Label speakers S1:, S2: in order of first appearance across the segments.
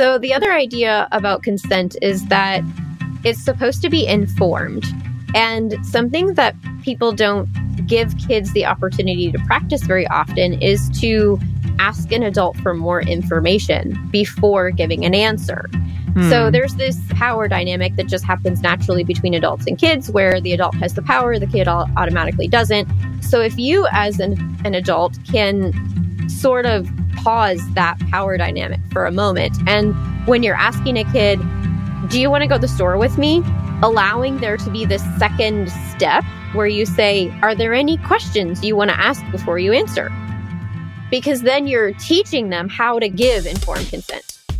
S1: So, the other idea about consent is that it's supposed to be informed. And something that people don't give kids the opportunity to practice very often is to ask an adult for more information before giving an answer. So
S2: Hmm.
S1: there's this power dynamic that just happens naturally between adults and kids where the adult has the power, the kid automatically doesn't. So if you as an, an adult can sort of pause that power dynamic for a moment and when you're asking a kid, do you want to go to the store with me? Allowing there to be this second step where you say, Are there any questions you want to ask before you answer? Because then you're teaching them how to give informed consent.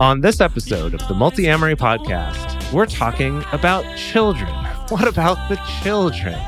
S3: On this episode of the Multiamory podcast, we're talking about children. What about the children?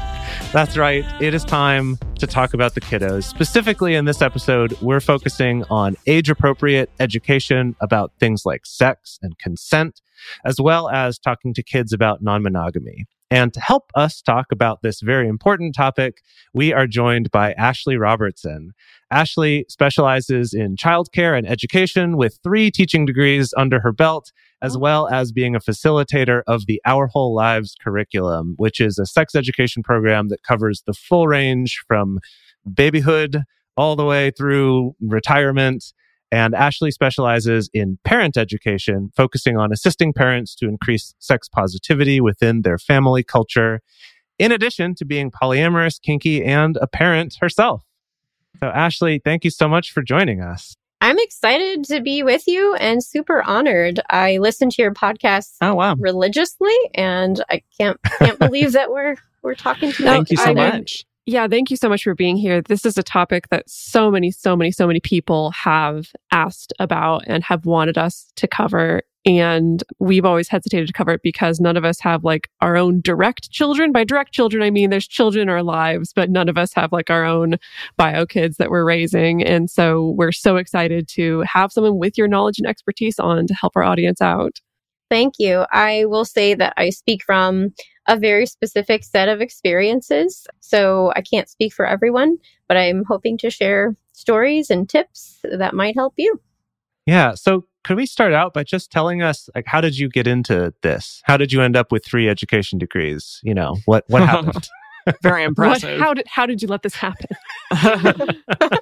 S3: That's right, it is time to talk about the kiddos. Specifically, in this episode, we're focusing on age appropriate education about things like sex and consent, as well as talking to kids about non monogamy. And to help us talk about this very important topic, we are joined by Ashley Robertson. Ashley specializes in childcare and education with three teaching degrees under her belt, as oh. well as being a facilitator of the Our Whole Lives curriculum, which is a sex education program that covers the full range from babyhood all the way through retirement. And Ashley specializes in parent education, focusing on assisting parents to increase sex positivity within their family culture, in addition to being polyamorous, kinky, and a parent herself. So, Ashley, thank you so much for joining us.
S1: I'm excited to be with you and super honored. I listen to your podcast
S2: Oh, wow.
S1: religiously and I can't can't believe that we're we're talking to you.
S2: Thank you so
S4: I
S2: much.
S4: Yeah, thank you so much for being here. This is a topic that so many, so many, so many people have asked about and have wanted us to cover. And we've always hesitated to cover it because none of us have like our own direct children. By direct children, I mean there's children in our lives, but none of us have like our own bio kids that we're raising. And so we're so excited to have someone with your knowledge and expertise on to help our audience out.
S1: Thank you. I will say that I speak from a very specific set of experiences. So I can't speak for everyone, but I'm hoping to share stories and tips that might help you.
S3: Yeah. So, could we start out by just telling us, like, how did you get into this? How did you end up with three education degrees? You know, what what happened?
S2: Very
S4: What,
S2: impressive.
S4: how did how did you let this happen?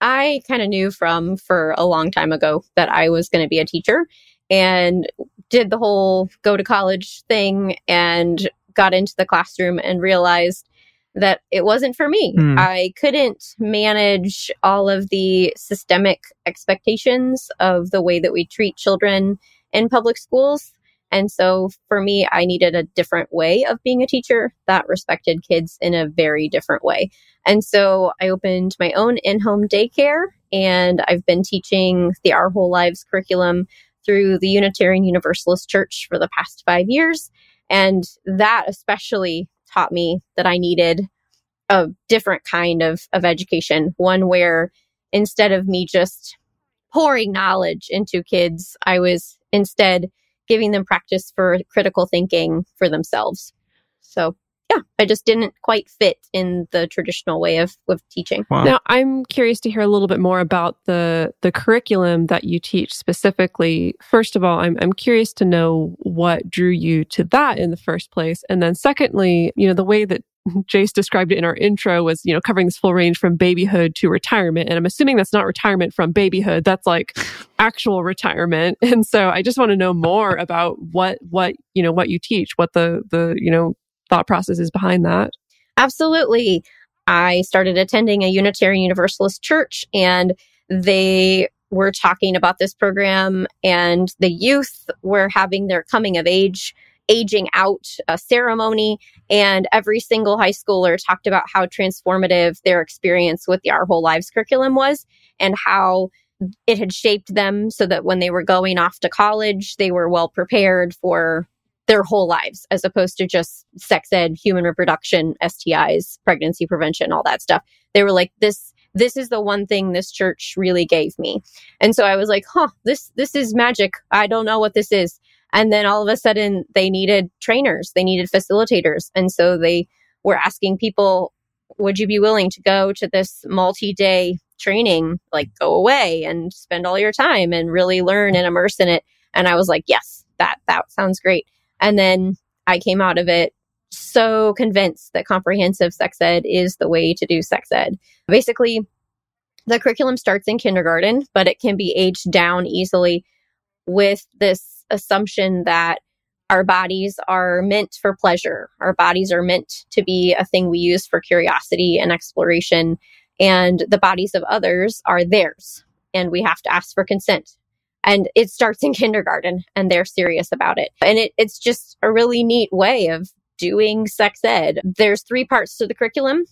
S1: I kind of knew from for a long time ago that I was going to be a teacher and did the whole go to college thing and got into the classroom and realized that it wasn't for me.
S2: Hmm.
S1: I couldn't manage all of the systemic expectations of the way that we treat children in public schools. And so for me, I needed a different way of being a teacher that respected kids in a very different way. And so I opened my own in home daycare, and I've been teaching the Our Whole Lives curriculum through the Unitarian Universalist Church for the past five years. And that especially taught me that I needed a different kind of, of education, one where instead of me just pouring knowledge into kids, I was instead giving them practice for critical thinking for themselves. So yeah, I just didn't quite fit in the traditional way of, of teaching.
S2: Wow.
S4: Now, I'm curious to hear a little bit more about the the curriculum that you teach specifically. First of all, I'm I'm curious to know what drew you to that in the first place, and then secondly, you know, the way that Jase described it in our intro was, you know, covering this full range from babyhood to retirement, and I'm assuming that's not retirement from babyhood. That's like actual retirement, and so I just want to know more about what what you know what you teach, what the the you know thought process is behind that.
S1: Absolutely. I started attending a Unitarian Universalist church and they were talking about this program and the youth were having their coming of age aging out a ceremony and every single high schooler talked about how transformative their experience with the our whole lives curriculum was and how it had shaped them so that when they were going off to college they were well prepared for their whole lives as opposed to just sex ed human reproduction stis pregnancy prevention all that stuff. They were like this this is the one thing this church really gave me. And so i was like huh this this is magic. I don't know what this is. And then all of a sudden they needed trainers. They needed facilitators. And so they were asking people would you be willing to go to this multi-day training? Like go away and spend all your time and really learn and immerse in it. And i was like yes that that sounds great and then i came out of it so convinced that comprehensive sex ed is the way to do sex ed basically the curriculum starts in kindergarten but it can be aged down easily with this assumption that our bodies are meant for pleasure. Our bodies are meant to be a thing we use for curiosity and exploration. And the bodies of others are theirs. And we have to ask for consent. And it starts in kindergarten and they're serious about it. And it, it's just a really neat way of doing sex ed. There's three parts to the curriculum.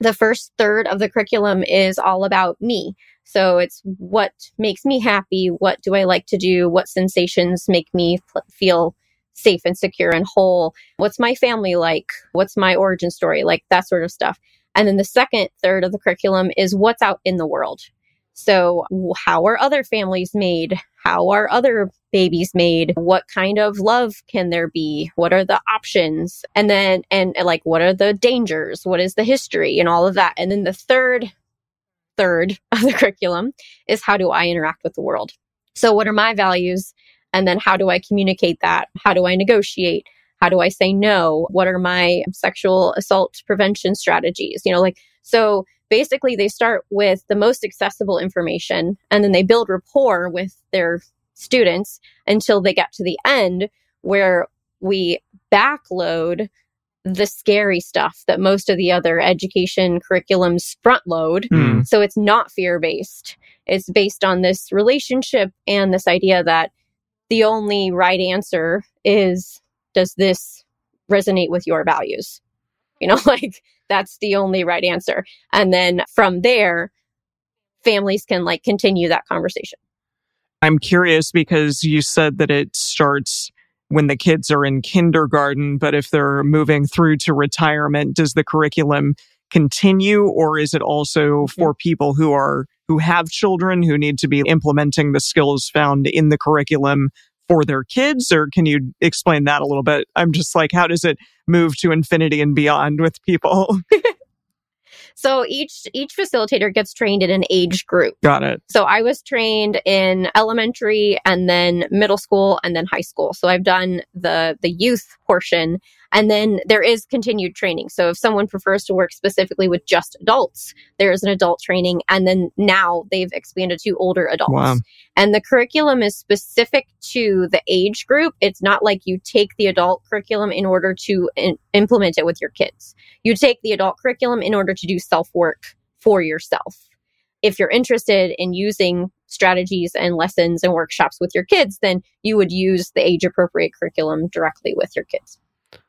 S1: The first third of the curriculum is all about me. So it's what makes me happy? What do I like to do? What sensations make me feel safe and secure and whole? What's my family like? What's my origin story? Like that sort of stuff. And then the second third of the curriculum is what's out in the world. So, how are other families made? How are other babies made? What kind of love can there be? What are the options? And then, and like, what are the dangers? What is the history and all of that? And then the third third of the curriculum is how do I interact with the world? So, what are my values? And then, how do I communicate that? How do I negotiate? How do I say no? What are my sexual assault prevention strategies? You know, like, so basically, they start with the most accessible information and then they build rapport with their students until they get to the end where we backload the scary stuff that most of the other education curriculums front load.
S2: Hmm.
S1: So it's not fear based. It's based on this relationship and this idea that the only right answer is does this resonate with your values? You know, like that's the only right answer. And then from there, families can like continue that conversation.
S5: I'm curious because you said that it starts when the kids are in kindergarten, but if they're moving through to retirement, does the curriculum continue or is it also mm-hmm. for people who are who have children who need to be implementing the skills found in the curriculum for their kids or can you explain that a little bit? I'm just like how does it move to infinity and beyond with people?
S1: So each each facilitator gets trained in an age group.
S5: Got it.
S1: So I was trained in elementary and then middle school and then high school. So I've done the the youth portion and then there is continued training. So if someone prefers to work specifically with just adults, there is an adult training and then now they've expanded to older adults.
S5: Wow.
S1: And the curriculum is specific to the age group. It's not like you take the adult curriculum in order to in- implement it with your kids. You take the adult curriculum in order to do self work for yourself. If you're interested in using strategies and lessons and workshops with your kids, then you would use the age appropriate curriculum directly with your kids.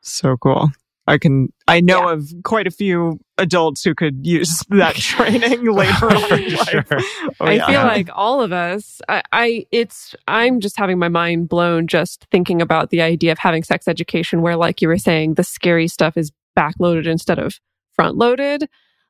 S5: So cool. I can I know
S1: Yeah.
S5: of quite a few adults who could use that training later on
S3: For
S5: in life.
S3: sure.
S5: Oh,
S4: I
S5: yeah.
S4: feel like all of us, I, I, it's, I'm just having my mind blown just thinking about the idea of having sex education where, like you were saying, the scary stuff is backloaded instead of front loaded.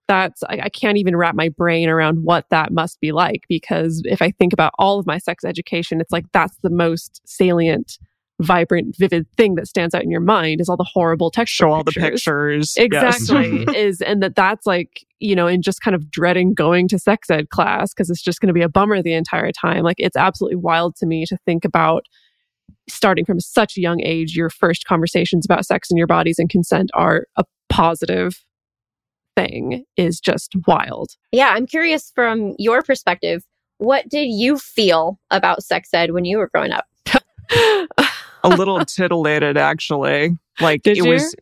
S4: That's, I, I can't even wrap my brain around what that must be like because if I think about all of my sex education, it's like that's the most salient, vibrant, vivid thing that stands out in your mind is all the horrible textual
S5: show all the
S4: pictures.
S5: pictures. Yes.
S4: Exactly. is and that that's like, you know, and just kind of dreading going to sex ed class because it's just going to be a bummer the entire time. Like it's absolutely wild to me to think about starting from such a young age your first conversations about sex and your bodies and consent are a positive thing is just wild.
S1: Yeah, I'm curious from your perspective, what did you feel about sex ed when you were growing up?
S5: a little titillated actually. Like
S4: Did
S5: it
S4: you?
S5: was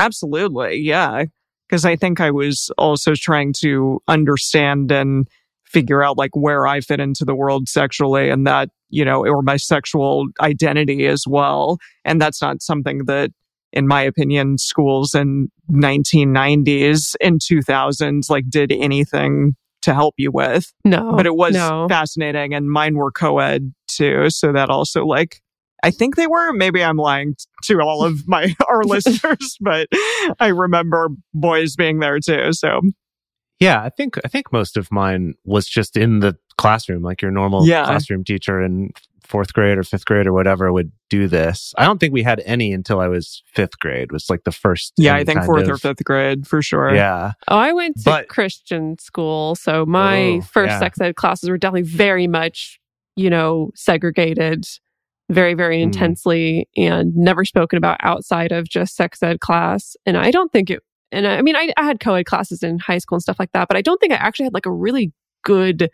S5: absolutely, yeah. Because I think I was also trying to understand and figure out like where I fit into the world sexually and that, you know, or my sexual identity as well. And that's not something that, in my opinion, schools in 1990s and 2000s like did anything to help you with.
S4: No.
S5: But it was
S4: no.
S5: fascinating, and mine were co-ed too. So that also like. I think they were. Maybe I'm lying to all of my our listeners, but I remember boys being there too. So
S3: Yeah, I think I think most of mine was just in the classroom, like your normal
S5: Yeah.
S3: classroom teacher in fourth grade or fifth grade or whatever would do this. I don't think we had any until I was fifth grade. Was like the first.
S5: yeah, I think
S3: kind
S5: fourth or fifth grade for sure.
S3: Yeah,
S4: Oh, I went to
S3: But-
S4: Christian school, so my
S3: Oh,
S4: first
S3: yeah.
S4: sex ed classes were definitely very much, you know, segregated, very, very
S3: Hmm.
S4: intensely, and never spoken about outside of just sex ed class. And I don't think it. And I I mean, I, I had co ed classes in high school and stuff like that, but I don't think I actually had like a really good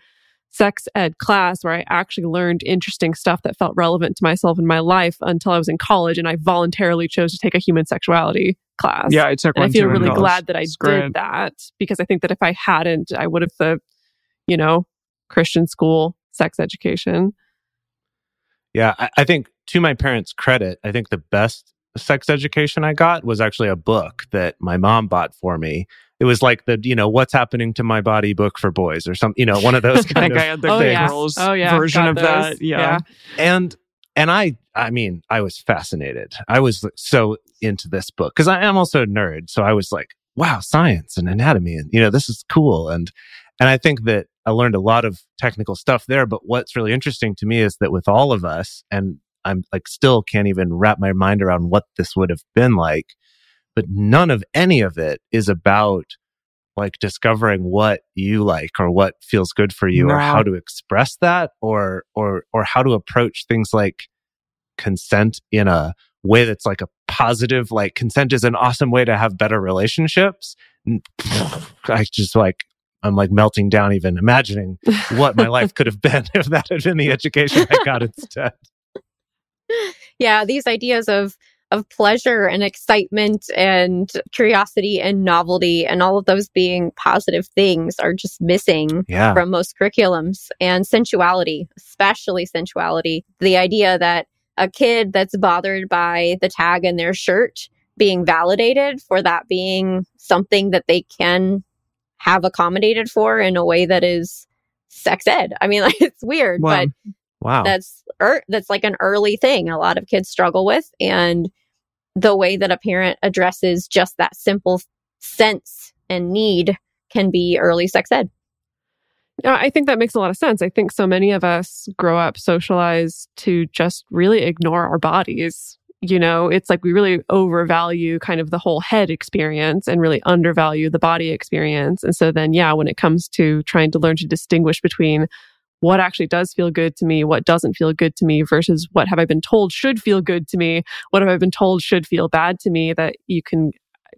S4: sex ed class where I actually learned interesting stuff that felt relevant to myself in my life until I was in college, and I voluntarily chose to take a human sexuality class.
S5: yeah. I took
S4: And I feel really
S5: college.
S4: glad that I
S5: It's great.
S4: did that because I think that if I hadn't, I would have the, you know, Christian school sex education.
S3: yeah. I, I think to my parents' credit, I think the best sex education I got was actually a book that my mom bought for me. It was like the you know what's happening to my body book for boys or some you know one of those kind
S5: think
S3: of
S5: I had the
S4: Oh, yeah.
S5: girls
S4: Oh, yeah.
S5: version
S4: Got
S5: of
S4: those.
S5: that. Yeah.
S3: and and i i mean i was fascinated i was so into this book because i am also a nerd so i was like wow science and anatomy and you know this is cool and and i think that i learned a lot of technical stuff there but what's really interesting to me is that with all of us and i'm like still can't even wrap my mind around what this would have been like but none of any of it is about like discovering what you like or what feels good for you or how to express that or or or how to approach things like consent in a way that's like a positive like consent is an awesome way to have better relationships. I just like i'm like melting down even imagining what my life could have been if that had been the education i got instead.
S1: Yeah these ideas of of pleasure and excitement and curiosity and novelty and all of those being positive things are just missing
S3: yeah.
S1: from most curriculums. And sensuality especially sensuality the idea that a kid that's bothered by the tag in their shirt being validated for that being something that they can have accommodated for in a way that is sex ed. I mean like it's weird
S5: Wow.
S1: but
S3: wow.
S1: that's er, that's like an early thing a lot of kids struggle with. And the way that a parent addresses just that simple sense and need can be early sex ed
S4: I think that makes a lot of sense. I think so many of us grow up socialized to just really ignore our bodies. You know, it's like we really overvalue kind of the whole head experience and really undervalue the body experience. And so then, yeah, when it comes to trying to learn to distinguish between what actually does feel good to me, what doesn't feel good to me versus what have I been told should feel good to me, what have I been told should feel bad to me, that you can,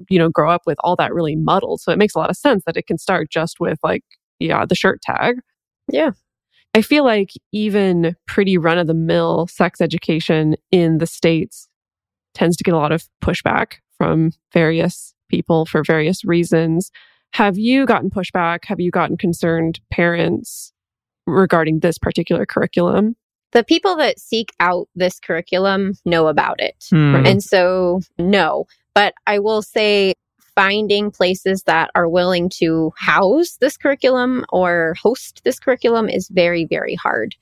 S4: you know, grow up with all that really muddled. So it makes a lot of sense that it can start just with like, yeah, the shirt tag.
S1: Yeah.
S4: I feel like even pretty run of the mill sex education in the States tends to get a lot of pushback from various people for various reasons. Have you gotten pushback? Have you gotten concerned parents regarding this particular curriculum?
S1: the people that seek out this curriculum know about it
S5: Hmm.
S1: And so no but i will say finding places that are willing to house this curriculum or host this curriculum is very very hard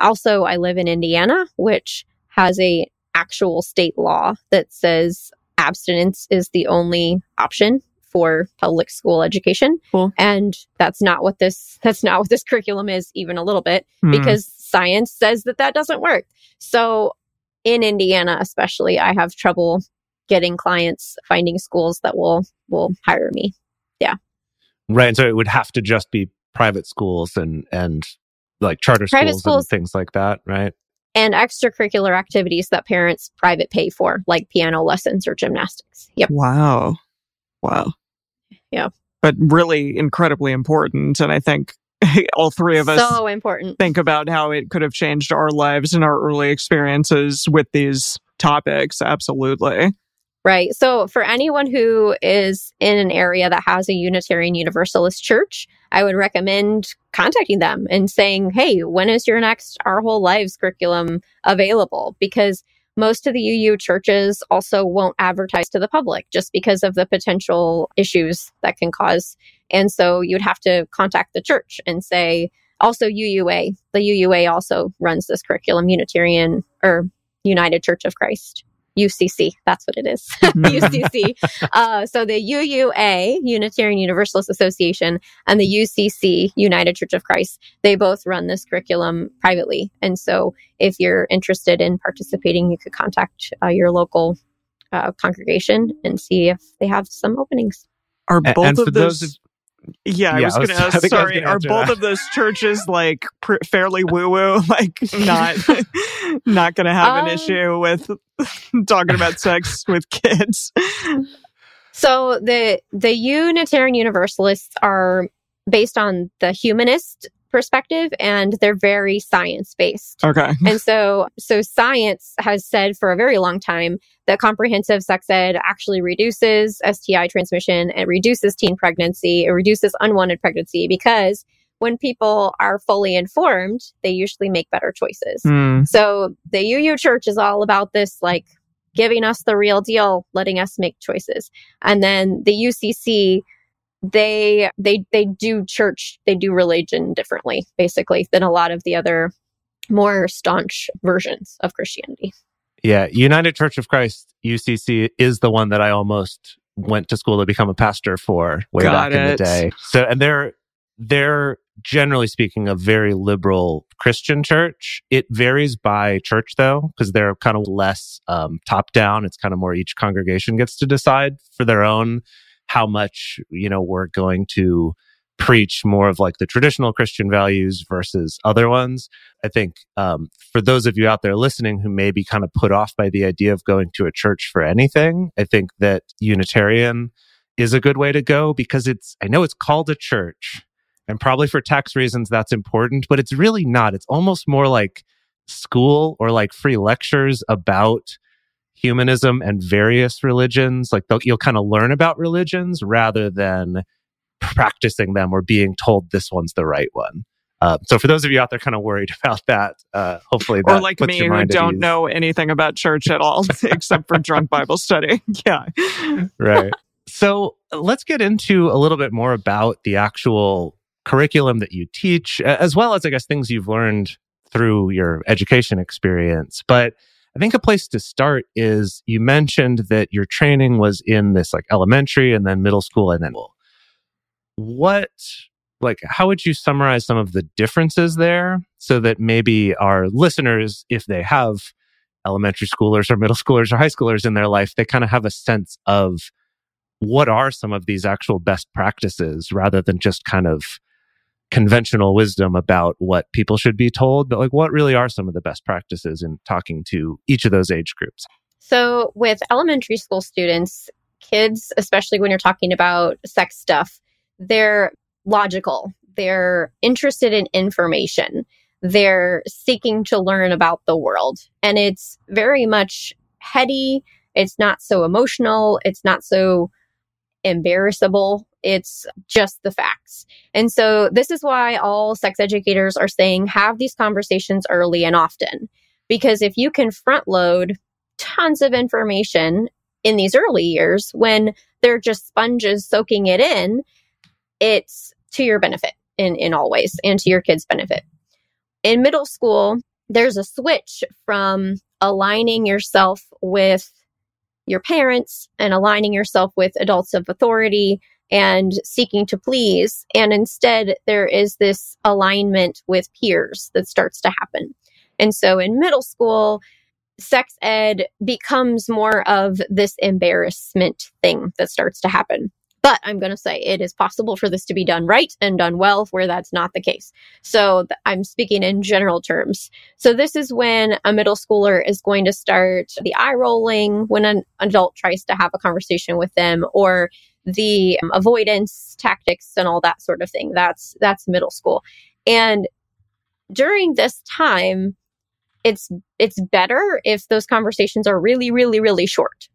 S1: also i live in indiana which has a actual state law that says abstinence is the only option for public school education
S4: Cool.
S1: and that's not what this that's not what this curriculum is even a little bit
S5: Hmm.
S1: because science says that that doesn't work. So in Indiana especially I have trouble getting clients finding schools that will will hire me. Yeah.
S3: Right and so it would have to just be private schools and and like charter
S1: Private
S3: schools,
S1: schools-
S3: and things like that right
S1: And extracurricular activities that parents private pay for like piano lessons or gymnastics. Yep.
S5: Wow. Wow.
S1: Yeah.
S5: But really incredibly important. And I think all three of us
S1: So important.
S5: think about how it could have changed our lives and our early experiences with these topics. Absolutely.
S1: Right. So, for anyone who is in an area that has a Unitarian Universalist church, I would recommend contacting them and saying, Hey, when is your next Our Whole Lives curriculum available? Because most of the UU churches also won't advertise to the public just because of the potential issues that can cause. And so you'd have to contact the church and say, also UUA, the UUA also runs this curriculum, Unitarian or United Church of Christ. UCC, that's what it is. UCC. Uh, so the UUA, Unitarian Universalist Association, and the UCC, United Church of Christ, they both run this curriculum privately. And so if you're interested in participating, you could contact uh, your local uh, congregation and see if they have some openings.
S5: Are both
S3: and for
S5: of
S3: those
S5: those?
S3: Of-
S5: yeah, I was
S3: I was-
S5: going to ask.
S3: think I was
S5: Sorry,
S3: gonna
S5: are both
S3: that.
S5: of those churches like pr- fairly woo woo? Like not not going to have an
S1: Um,
S5: issue with talking about sex with kids?
S1: So the the Unitarian Universalists are based on the humanist perspective and they're very science based.
S5: Okay.
S1: and so so science has said for a very long time that comprehensive sex ed actually reduces STI transmission and reduces teen pregnancy, it reduces unwanted pregnancy because when people are fully informed, they usually make better choices.
S5: Hmm.
S1: So the UU church is all about this, like giving us the real deal, letting us make choices. And then the UCC, they they they do church, they do religion differently, basically, than a lot of the other more staunch versions of Christianity.
S3: Yeah, United Church of Christ UCC is the one that I almost went to school to become a pastor for way
S5: Got
S3: back in the
S5: it.
S3: day. So, and they're they're generally speaking a very liberal Christian church. It varies by church though, because they're kind of less um, top down. It's kind of more each congregation gets to decide for their own how much you know we're going to preach more of like the traditional Christian values versus other ones. I think um, for those of you out there listening who may be kind of put off by the idea of going to a church for anything, I think that Unitarian is a good way to go because it's, I know it's called a church and probably for tax reasons that's important, but it's really not. It's almost more like school or like free lectures about humanism and various religions. Like you'll kind of learn about religions rather than practicing them or being told this one's the right one. Uh, so for those of you out there kind of worried about that, uh, hopefully that
S5: Or like me who don't know anything about church at all except for drunk Bible study. Yeah.
S3: right. So let's get into a little bit more about the actual curriculum that you teach, as well as, I guess, things you've learned through your education experience. But I think a place to start is you mentioned that your training was in this like elementary and then middle school and then what like how would you summarize some of the differences there so that maybe our listeners if they have elementary schoolers or middle schoolers or high schoolers in their life they kind of have a sense of what are some of these actual best practices rather than just kind of conventional wisdom about what people should be told but like what really are some of the best practices in talking to each of those age groups
S1: So with elementary school students, kids, especially when you're talking about sex stuff, they're logical. They're interested in information. They're seeking to learn about the world. And it's very much heady. It's not so emotional. It's not so embarrassable. It's just the facts. And so this is why all sex educators are saying have these conversations early and often. Because if you can front load tons of information in these early years when they're just sponges soaking it in, it's to your benefit in, in all ways and to your kids' benefit. In middle school, there's a switch from aligning yourself with your parents and aligning yourself with adults of authority and seeking to please. And instead, there is this alignment with peers that starts to happen. And so in middle school, sex ed becomes more of this embarrassment thing that starts to happen. But I'm going to say it is possible for this to be done right and done well where that's not the case. So th- I'm speaking in general terms. So this is when a middle schooler is going to start the eye rolling when an adult tries to have a conversation with them or the um, avoidance tactics and all that sort of thing. That's that's middle school. And during this time, it's it's better if those conversations are really really really short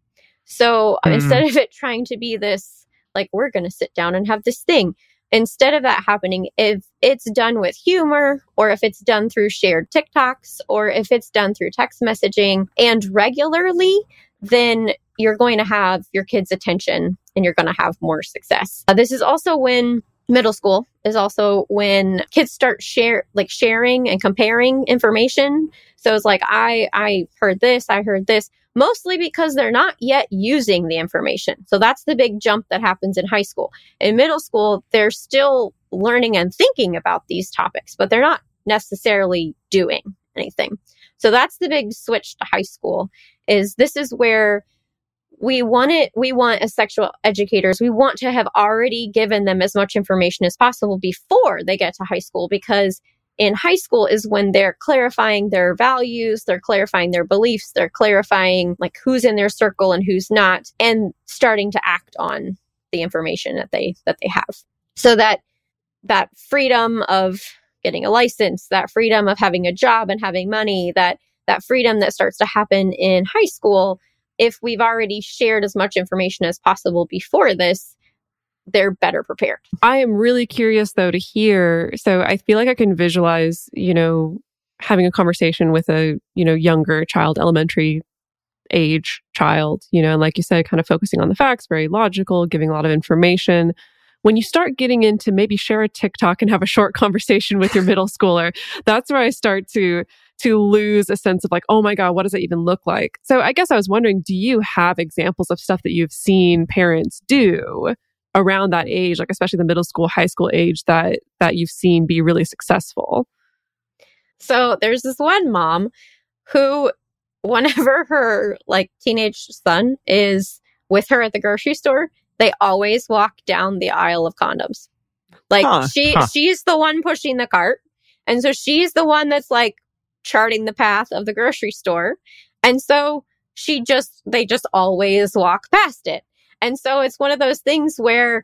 S1: so
S5: Mhm.
S1: instead of it trying to be this like we're going to sit down and have this thing instead of that happening, if it's done with humor or if it's done through shared TikToks or if it's done through text messaging and regularly, then you're going to have your kids' attention and you're going to have more success. Uh, this is also when middle school is also when kids start share like sharing and comparing information. So it's like I I heard this, I heard this, mostly because they're not yet using the information. So that's the big jump that happens in high school. In middle school, they're still learning and thinking about these topics, but they're not necessarily doing anything. So that's the big switch to high school is this is where we want it we want as sexual educators we want to have already given them as much information as possible before they get to high school because in high school is when they're clarifying their values they're clarifying their beliefs they're clarifying like who's in their circle and who's not and starting to act on the information that they that they have. So that that freedom of getting a license that freedom of having a job and having money that that freedom that starts to happen in high school if we've already shared as much information as possible before this, they're better prepared.
S4: I am really curious though to hear. So I feel like I can visualize, you know, having a conversation with a, you know, younger child, elementary age child, you know, and like you said, kind of focusing on the facts, very logical, giving a lot of information. When you start getting into maybe share a TikTok and have a short conversation with your middle schooler, that's where I start to to lose a sense of like, oh my God, what does it even look like? So I guess I was wondering, do you have examples of stuff that you've seen parents do around that age, like especially the middle school, high school age that that you've seen be really successful?
S1: So there's this one mom who whenever her like teenage son is with her at the grocery store, they always walk down the aisle of condoms. Like
S5: Huh,
S1: she
S3: huh.
S1: she's the one pushing the cart. And so she's the one that's like charting the path of the grocery store. And so she just they just always walk past it. And so it's one of those things where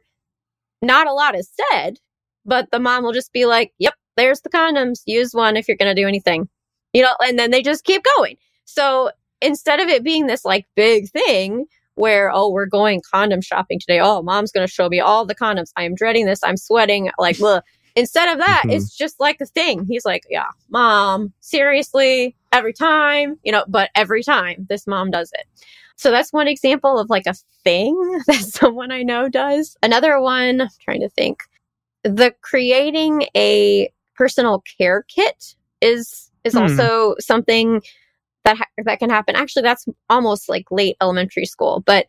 S1: not a lot is said, but the mom will just be like, "Yep, there's the condoms. Use one if you're going to do anything." You know, and then they just keep going. So instead of it being this like big thing where, oh, we're going condom shopping today. Oh, mom's going to show me all the condoms. I am dreading this. I'm sweating. Like, ugh. Instead of that,
S3: Mhm.
S1: it's just like the thing. He's like, yeah, mom, seriously, every time, you know, but every time this mom does it. So that's one example of like a thing that someone I know does. Another one, I'm trying to think, the creating a personal care kit is is
S3: Hmm.
S1: also something that ha- that can happen. Actually, that's almost like late elementary school, but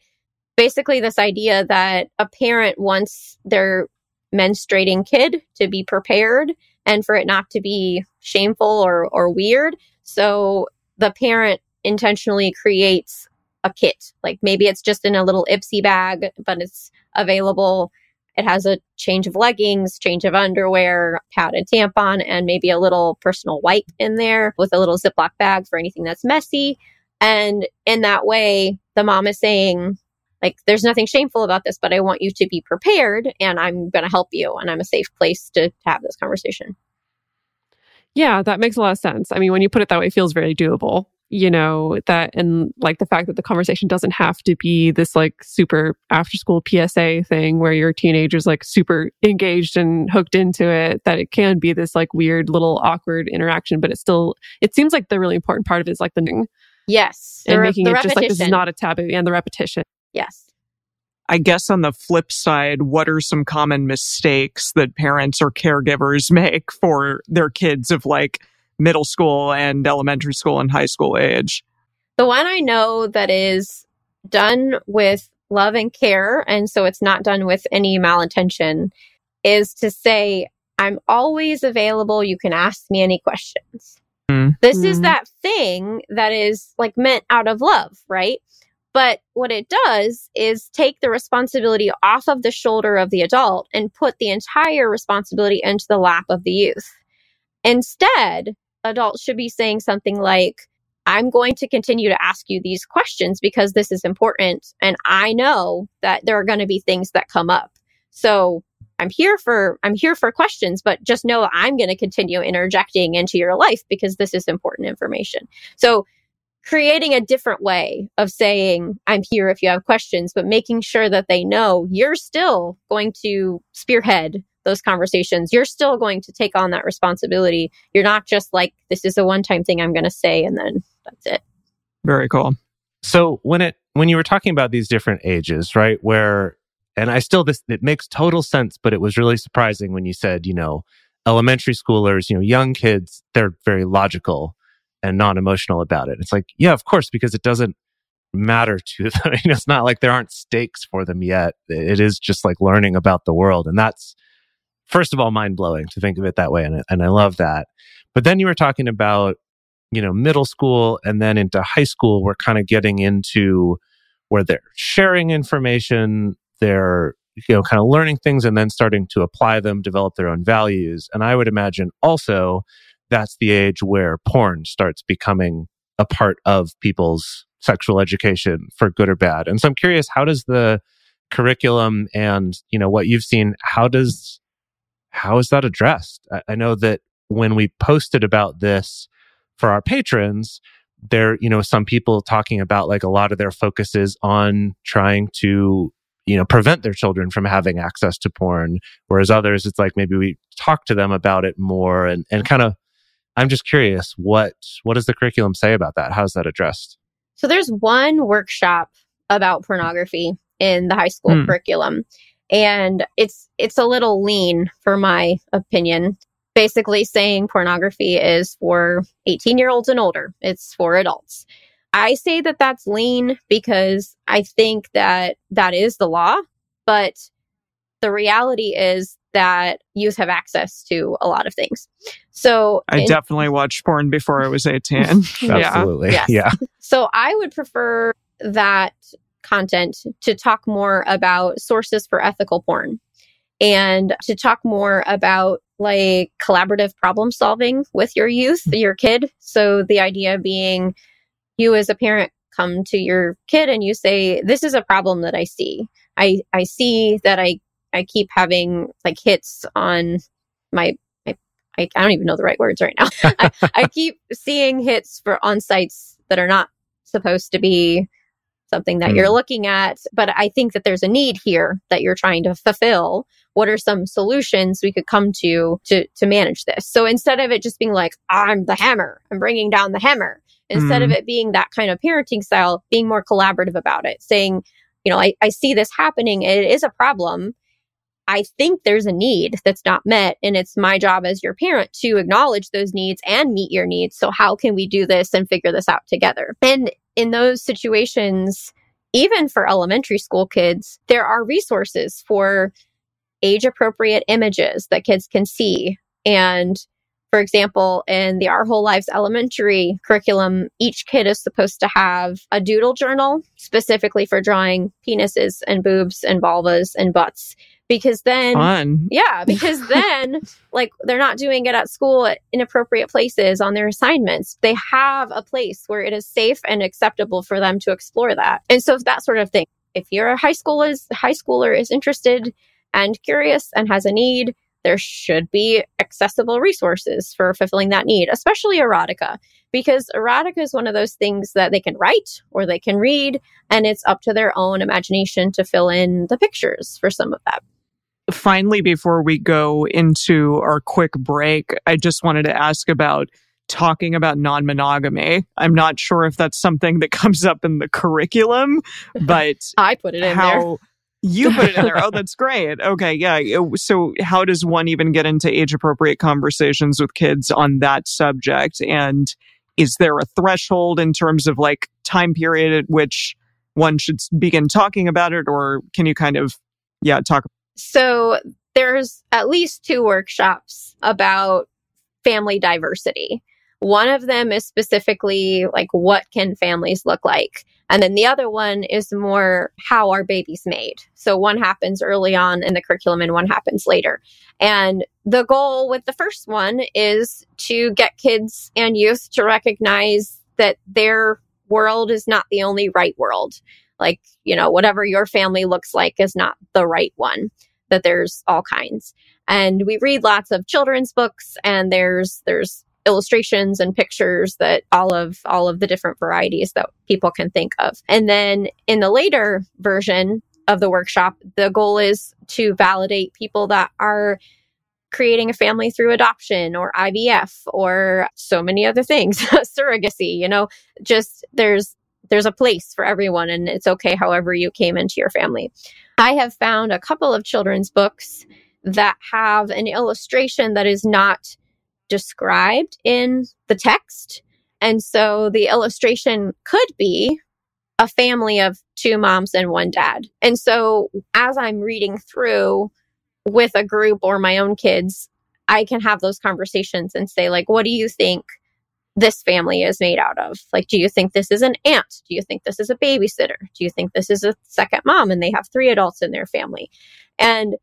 S1: basically this idea that a parent wants their menstruating kid to be prepared and for it not to be shameful or or weird. So the parent intentionally creates a kit. Like maybe it's just in a little Ipsy bag, but it's available. It has a change of leggings, change of underwear, pad and tampon, and maybe a little personal wipe in there with a little Ziploc bag for anything that's messy. And in that way, the mom is saying, like, there's nothing shameful about this, but I want you to be prepared and I'm going to help you. And I'm a safe place to, to have this conversation.
S4: Yeah, that makes a lot of sense. I mean, when you put it that way, it feels very doable. You know, that and like the fact that the conversation doesn't have to be this like super after school PSA thing where your teenager's like super engaged and hooked into it, that it can be this like weird little awkward interaction, but it still, it seems like the really important part of it is like the,
S1: Yes.
S4: and
S1: the re-
S4: making
S1: the
S4: it just like this is not a taboo and the repetition.
S1: Yes.
S5: I guess on the flip side, what are some common mistakes that parents or caregivers make for their kids of like middle school and elementary school and high school age?
S1: The one I know that is done with love and care, and so it's not done with any malintention, is to say, I'm always available. You can ask me any questions.
S5: Mm.
S1: This is
S4: Mm.
S1: that thing that is like meant out of love, right? But what it does is take the responsibility off of the shoulder of the adult and put the entire responsibility into the lap of the youth. Instead, adults should be saying something like, I'm going to continue to ask you these questions because this is important. And I know that there are going to be things that come up. So I'm here for, I'm here for questions, but just know I'm going to continue interjecting into your life because this is important information. So creating a different way of saying, I'm here if you have questions, but making sure that they know you're still going to spearhead those conversations, you're still going to take on that responsibility. You're not just like, this is a one time thing I'm going to say and then that's it.
S5: Very cool.
S3: So when it when you were talking about these different ages, right? Where and I still this it makes total sense, but it was really surprising when you said, you know, elementary schoolers, you know, young kids, they're very logical and non-emotional about it. It's like, yeah, of course, because it doesn't matter to them. you know, it's not like there aren't stakes for them yet. It is just like learning about the world. And that's first of all mind blowing to think of it that way. And, and I love that. But then you were talking about, you know, middle school and then into high school, we're kind of getting into where they're sharing information, they're, you know, kind of learning things and then starting to apply them, develop their own values. And I would imagine also that's the age where porn starts becoming a part of people's sexual education for good or bad. And so I'm curious, how does the curriculum and, you know, what you've seen, how does, how is that addressed? I, I know that when we posted about this for our patrons, there, you know, some people talking about like a lot of their focus is on trying to, you know, prevent their children from having access to porn. Whereas others, it's like maybe we talk to them about it more and, and kind of, I'm just curious, what, what does the curriculum say about that? How's that addressed?
S1: So there's one workshop about pornography in the high school
S5: Hmm.
S1: curriculum and it's it's a little lean for my opinion. Basically saying pornography is for 18 year olds and older. It's for adults. I say that that's lean because I think that that is the law, but the reality is that youth have access to a lot of things. So
S5: I
S1: in-
S5: definitely watched porn before I was 18. yeah.
S3: Absolutely.
S1: Yes.
S3: Yeah.
S1: So I would prefer that content to talk more about sources for ethical porn and to talk more about like collaborative problem solving with your youth, mm-hmm. your kid. So the idea being you as a parent come to your kid and you say, this is a problem that I see. I, I see that I, I keep having like hits on my, my I, I don't even know the right words right now. I, I keep seeing hits for on sites that are not supposed to be something that you're hmm. looking at. But I think that there's a need here that you're trying to fulfill. What are some solutions we could come to to to manage this? So instead of it just being like I'm the hammer, I'm bringing down the hammer. Instead of hmm. it being that kind of parenting style, being more collaborative about it, saying, you know, I, I see this happening. It is a problem. I think there's a need that's not met. And it's my job as your parent to acknowledge those needs and meet your needs. So, how can we do this and figure this out together? And in those situations, even for elementary school kids, there are resources for age appropriate images that kids can see. And for example, in the Our Whole Lives elementary curriculum, each kid is supposed to have a doodle journal specifically for drawing penises and boobs and vulvas and butts. Because then
S5: Fun.
S1: yeah, because then, like, they're not doing it at school at inappropriate places on their assignments. They have a place where it is safe and acceptable for them to explore that. And so that sort of thing. If you're a high school is high schooler is interested and curious and has a need, there should be accessible resources for fulfilling that need, especially erotica, because erotica is one of those things that they can write or they can read, and it's up to their own imagination to fill in the pictures for some of that.
S5: Finally, before we go into our quick break, I just wanted to ask about talking about non monogamy. I'm not sure if that's something that comes up in the curriculum, but
S1: I put it in there.
S5: how you put it in there. Oh, that's great. Okay. Yeah. So, how does one even get into age appropriate conversations with kids on that subject? And is there a threshold in terms of like time period at which one should begin talking about it? Or can you kind of, yeah, talk?
S1: So there's at least two workshops about family diversity. One of them is specifically like what can families look like? And then the other one is more how are babies made? So one happens early on in the curriculum and one happens later. And the goal with the first one is to get kids and youth to recognize that their world is not the only right world. Like, you know, whatever your family looks like is not the right one that there's all kinds. And we read lots of children's books and there's there's illustrations and pictures that all of all of the different varieties that people can think of. And then in the later version, of the workshop. The goal is to validate people that are creating a family through adoption or IVF or so many other things, surrogacy, you know, just there's there's a place for everyone and it's okay however you came into your family. I have found a couple of children's books that have an illustration that is not described in the text. And so the illustration could be a family of two moms and one dad. And so as I'm reading through with a group or my own kids, I can have those conversations and say, like, what do you think this family is made out of? Like, do you think this is an aunt? Do you think this is a babysitter? Do you think this is a second mom and they have three adults in their family? And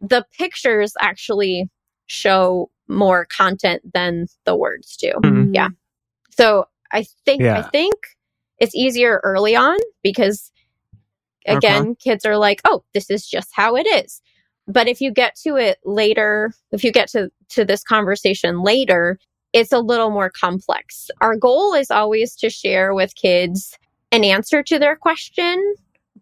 S1: the pictures actually show more content than the words do.
S5: Mhm.
S1: Yeah. So I think I think it's easier early on because again, kids are like, "Oh, this is just how it is." But if you get to it later, if you get to to this conversation later, it's a little more complex. Our goal is always to share with kids an answer to their question,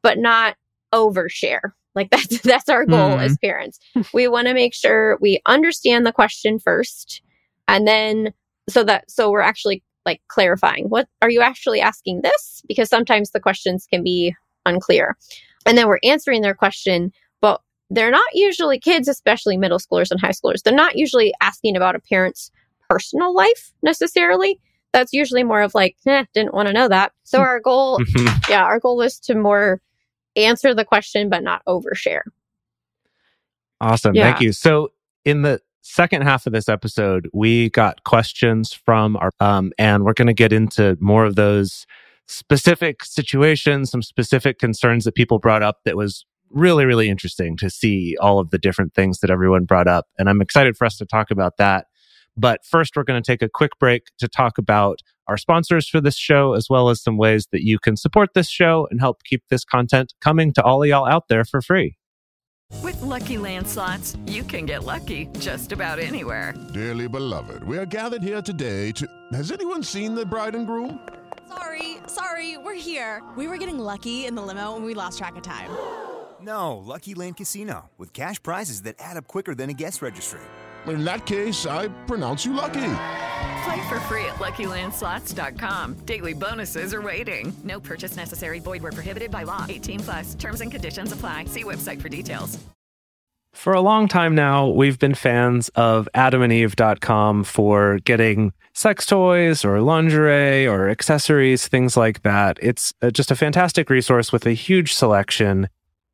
S1: but not overshare. Like that's that's our goal
S5: Mhm.
S1: as parents. we want to make sure we understand the question first and then so that so we're actually like clarifying what are you actually asking this because sometimes the questions can be unclear and then we're answering their question but they're not usually kids especially middle schoolers and high schoolers they're not usually asking about a parent's personal life necessarily that's usually more of like eh, didn't want to know that so our goal yeah our goal is to more answer the question but not overshare
S3: Awesome.
S4: Yeah.
S3: Thank you. So, in the second half of this episode, we got questions from our, um, and we're going to get into more of those specific situations, some specific concerns that people brought up that was really, really interesting to see all of the different things that everyone brought up. And I'm excited for us to talk about that. But first, we're going to take a quick break to talk about our sponsors for this show, as well as some ways that you can support this show and help keep this content coming to all of y'all out there for free.
S6: With Lucky Land slots, you can get lucky just about anywhere.
S7: Dearly beloved, we are gathered here today to. Has anyone seen the bride and groom?
S8: Sorry, sorry, we're here. We were getting lucky in the limo and we lost track of time.
S9: No, Lucky Land Casino, with cash prizes that add up quicker than a guest registry.
S7: In that case, I pronounce you lucky.
S6: Play for free at LuckyLandSlots.com. Daily bonuses are waiting. No purchase necessary. Void where prohibited by law. 18 plus. Terms and conditions apply. See website for details.
S3: For a long time now, we've been fans of adamandeve.com for getting sex toys or lingerie or accessories, things like that. It's uh, just a fantastic resource with a huge selection.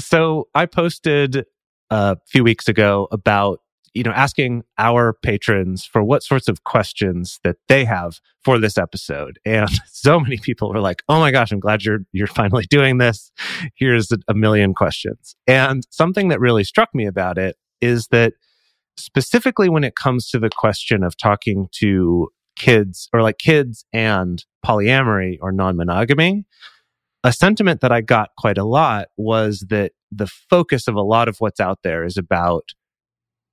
S3: So I posted a few weeks ago about you know asking our patrons for what sorts of questions that they have for this episode. And so many people were like oh my gosh i'm glad you're you're finally doing this. Here's a, million questions. And something that really struck me about it is that specifically when it comes to the question of talking to kids or like kids and polyamory or non-monogamy a sentiment that I got quite a lot was that the focus of a lot of what's out there is about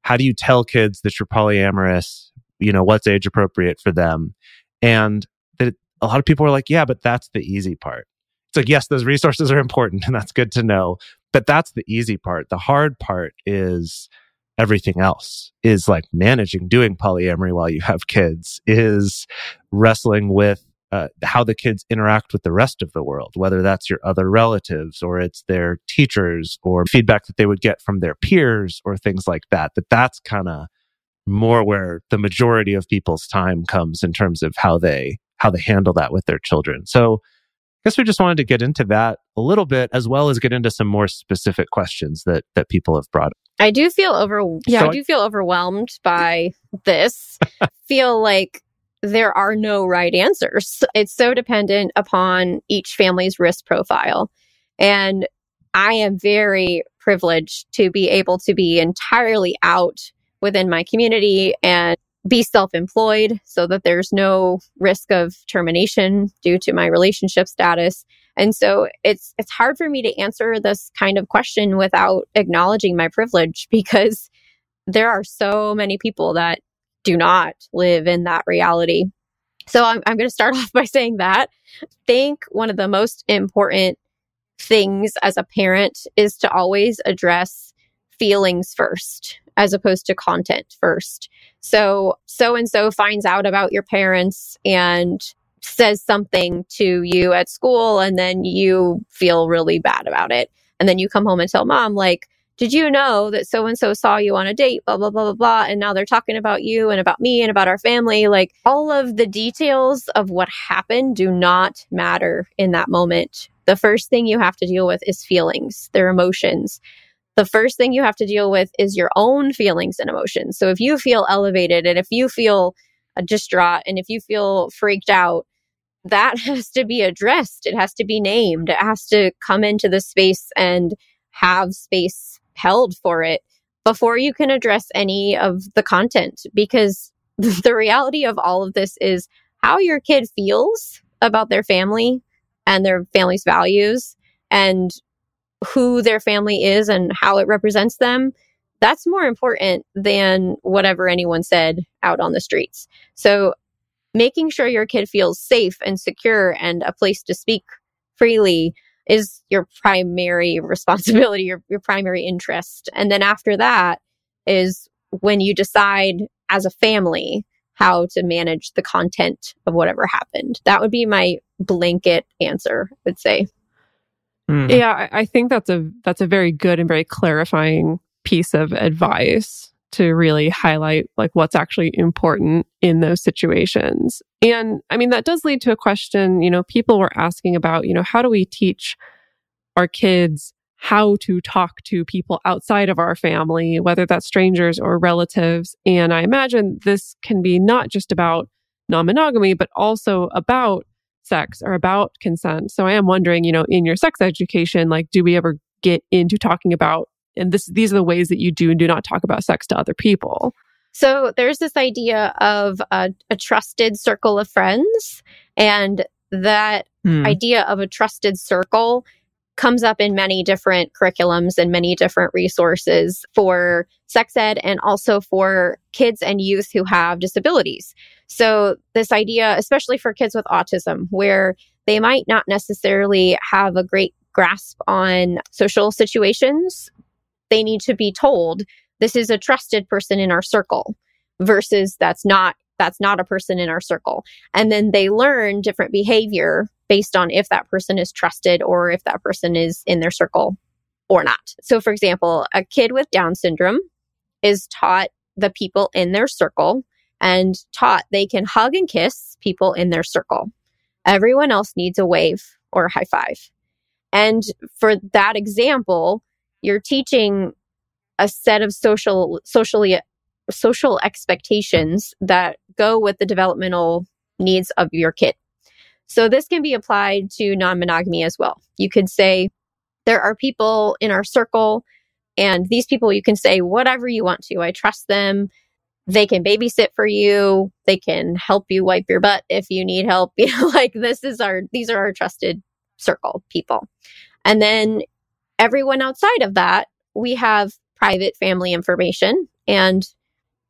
S3: how do you tell kids that you're polyamorous? you know, what's age appropriate for them. And that a lot of people are like, yeah, but that's the easy part. It's like, yes, those resources are important and that's good to know, but that's the easy part. The hard part is everything else is like managing doing polyamory while you have kids is wrestling with uh, how the kids interact with the rest of the world, whether that's your other relatives or it's their teachers or feedback that they would get from their peers or things like that. That that's kind of more where the majority of people's time comes in terms of how they how they handle that with their children. So I guess we just wanted to get into that a little bit as well as get into some more specific questions that that people have brought.
S1: I do feel over yeah,
S3: So
S1: I do feel overwhelmed by this. feel like there are no right answers. It's so dependent upon each family's risk profile. And I am very privileged to be able to be entirely out within my community and be self employed so that there's no risk of termination due to my relationship status. And so it's it's hard for me to answer this kind of question without acknowledging my privilege because there are so many people that do not live in that reality. So I'm I'm going to start off by saying that I think one of the most important things as a parent is to always address feelings first as opposed to content first. So so and so finds out about your parents and says something to you at school and then you feel really bad about it. And then you come home and tell mom like, "Did you know that so and so saw you on a date blah blah blah blah blah and now they're talking about you and about me and about our family." Like all of the details of what happened do not matter in that moment. The first thing you have to deal with is feelings, their emotions the first thing you have to deal with is your own feelings and emotions. So if you feel elevated and if you feel uh, distraught and if you feel freaked out, that has to be addressed. It has to be named. It has to come into the space and have space held for it before you can address any of the content. Because the reality of all of this is how your kid feels about their family and their family's values and who their family is and how it represents them, that's more important than whatever anyone said out on the streets. So making sure your kid feels safe and secure and a place to speak freely is your primary responsibility, your, your primary interest. And then after that is when you decide as a family how to manage the content of whatever happened. That would be my blanket answer, I would say.
S4: Mm. Yeah, I, I think that's a that's a very good and very clarifying piece of advice to really highlight like what's actually important in those situations. And I mean that does lead to a question, you know, people were asking about, you know, how do we teach our kids how to talk to people outside of our family, whether that's strangers or relatives. And I imagine this can be not just about non monogamy, but also about sex or about consent. So I am wondering, you know, in your sex education, like, do we ever get into talking about, and this, these are the ways that you do and do not talk about sex to other people?
S1: So there's this idea of a, a trusted circle of friends, and that
S5: Hmm.
S1: idea of a trusted circle comes up in many different curriculums and many different resources for sex ed and also for kids and youth who have disabilities. So, this idea, especially for kids with autism, where they might not necessarily have a great grasp on social situations, they need to be told this is a trusted person in our circle versus that's not that's not a person in our circle and then they learn different behavior based on if that person is trusted or if that person is in their circle or not. So, for example, a kid with Down syndrome is taught the people in their circle and taught they can hug and kiss people in their circle. Everyone else needs a wave or a high five. And for that example, you're teaching a set of social, socially, social expectations that go with the developmental needs of your kid. So this can be applied to non monogamy as well. You could say, there are people in our circle, and these people you can say whatever you want to. I trust them. They can babysit for you. They can help you wipe your butt if you need help. You know, like this is our, these are our trusted circle people. And then everyone outside of that, we have private family information and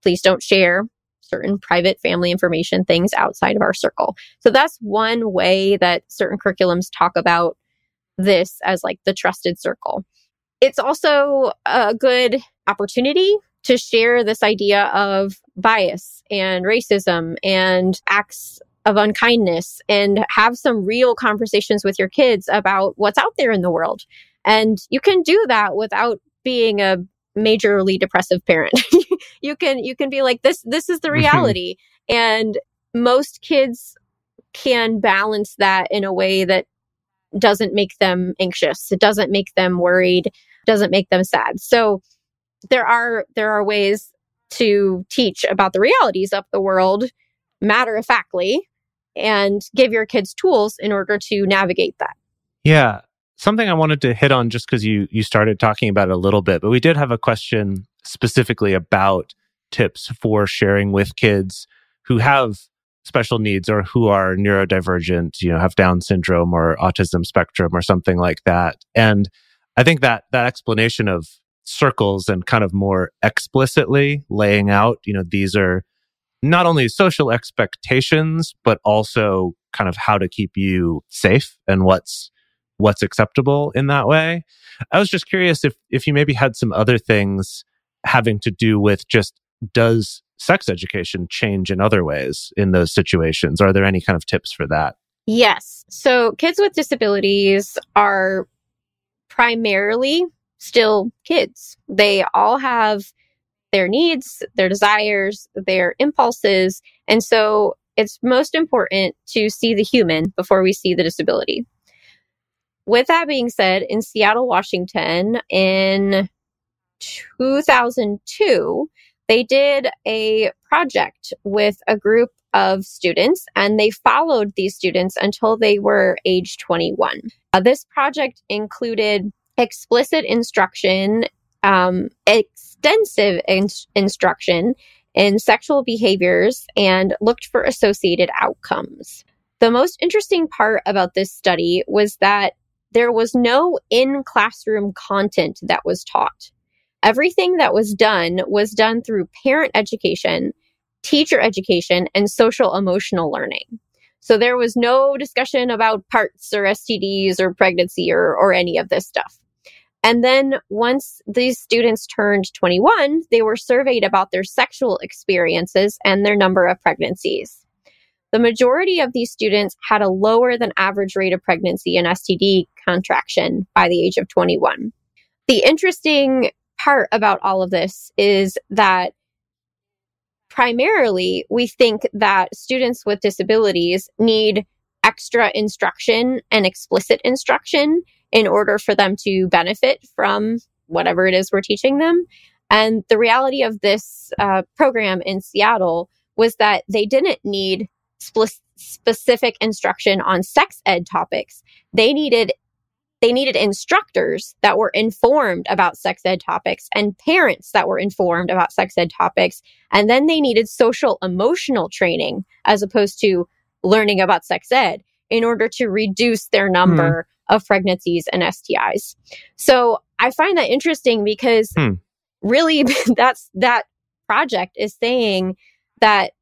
S1: please don't share certain private family information, things outside of our circle. So that's one way that certain curriculums talk about this as like the trusted circle. It's also a good opportunity to share this idea of bias and racism and acts of unkindness and have some real conversations with your kids about what's out there in the world. And you can do that without being a majorly depressive parent. you can you can be like this this is the mm-hmm. reality and most kids can balance that in a way that doesn't make them anxious. It doesn't make them worried, doesn't make them sad. So there are there are ways to teach about the realities of the world matter of factly and give your kids tools in order to navigate that.
S3: Yeah. Something I wanted to hit on just because you you started talking about it a little bit, but we did have a question specifically about tips for sharing with kids who have special needs or who are neurodivergent, you know, have Down syndrome or autism spectrum or something like that. And I think that that explanation of circles and kind of more explicitly laying out, you know, these are not only social expectations, but also kind of how to keep you safe and what's what's acceptable in that way. I was just curious if if you maybe had some other things having to do with just does sex education change in other ways in those situations? Are there any kind of tips for that?
S1: Yes. So kids with disabilities are primarily still kids. They all have their needs, their desires, their impulses. And so it's most important to see the human before we see the disability. With that being said, in Seattle, Washington, in 2002, they did a project with a group of students and they followed these students until they were age 21. Uh, this project included explicit instruction, um, extensive in- instruction in sexual behaviors, and looked for associated outcomes. The most interesting part about this study was that there was no in classroom content that was taught. Everything that was done was done through parent education, teacher education, and social emotional learning. So there was no discussion about parts or STDs or pregnancy or, or any of this stuff. And then once these students turned 21, they were surveyed about their sexual experiences and their number of pregnancies. The majority of these students had a lower than average rate of pregnancy and STD contraction by the age of 21. The interesting part about all of this is that primarily we think that students with disabilities need extra instruction and explicit instruction in order for them to benefit from whatever it is we're teaching them. And the reality of this uh, program in Seattle was that they didn't need sp- specific instruction on sex ed topics. They needed they needed instructors that were informed about sex ed topics and parents that were informed about sex ed topics. And then they needed social emotional training as opposed to learning about sex ed in order to reduce their number mm. of pregnancies and STIs. So I find that interesting because mm. really that's that project is saying that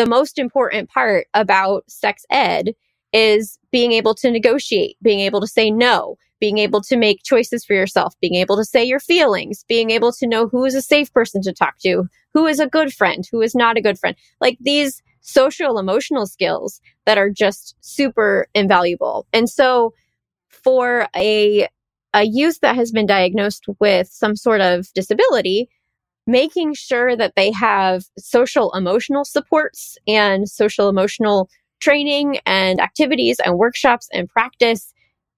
S1: the most important part about sex ed is being able to negotiate, being able to say no, being able to make choices for yourself, being able to say your feelings, being able to know who is a safe person to talk to, who is a good friend, who is not a good friend. Like these social emotional skills that are just super invaluable. And so for a a youth that has been diagnosed with some sort of disability, making sure that they have social emotional supports and social emotional training and activities and workshops and practice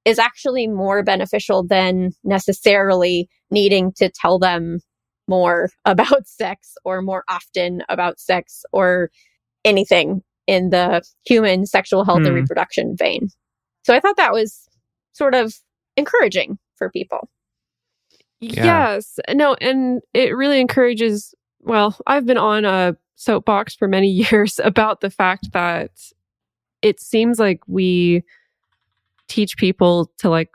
S1: is actually more beneficial than necessarily needing to tell them more about sex or more often about sex or anything in the human sexual health and
S3: Hmm.
S1: reproduction vein. So I thought that was sort of encouraging for people.
S3: Yeah.
S4: Yes. No, and it really encourages. Well, I've been on a soapbox for many years about the fact that it seems like we teach people to like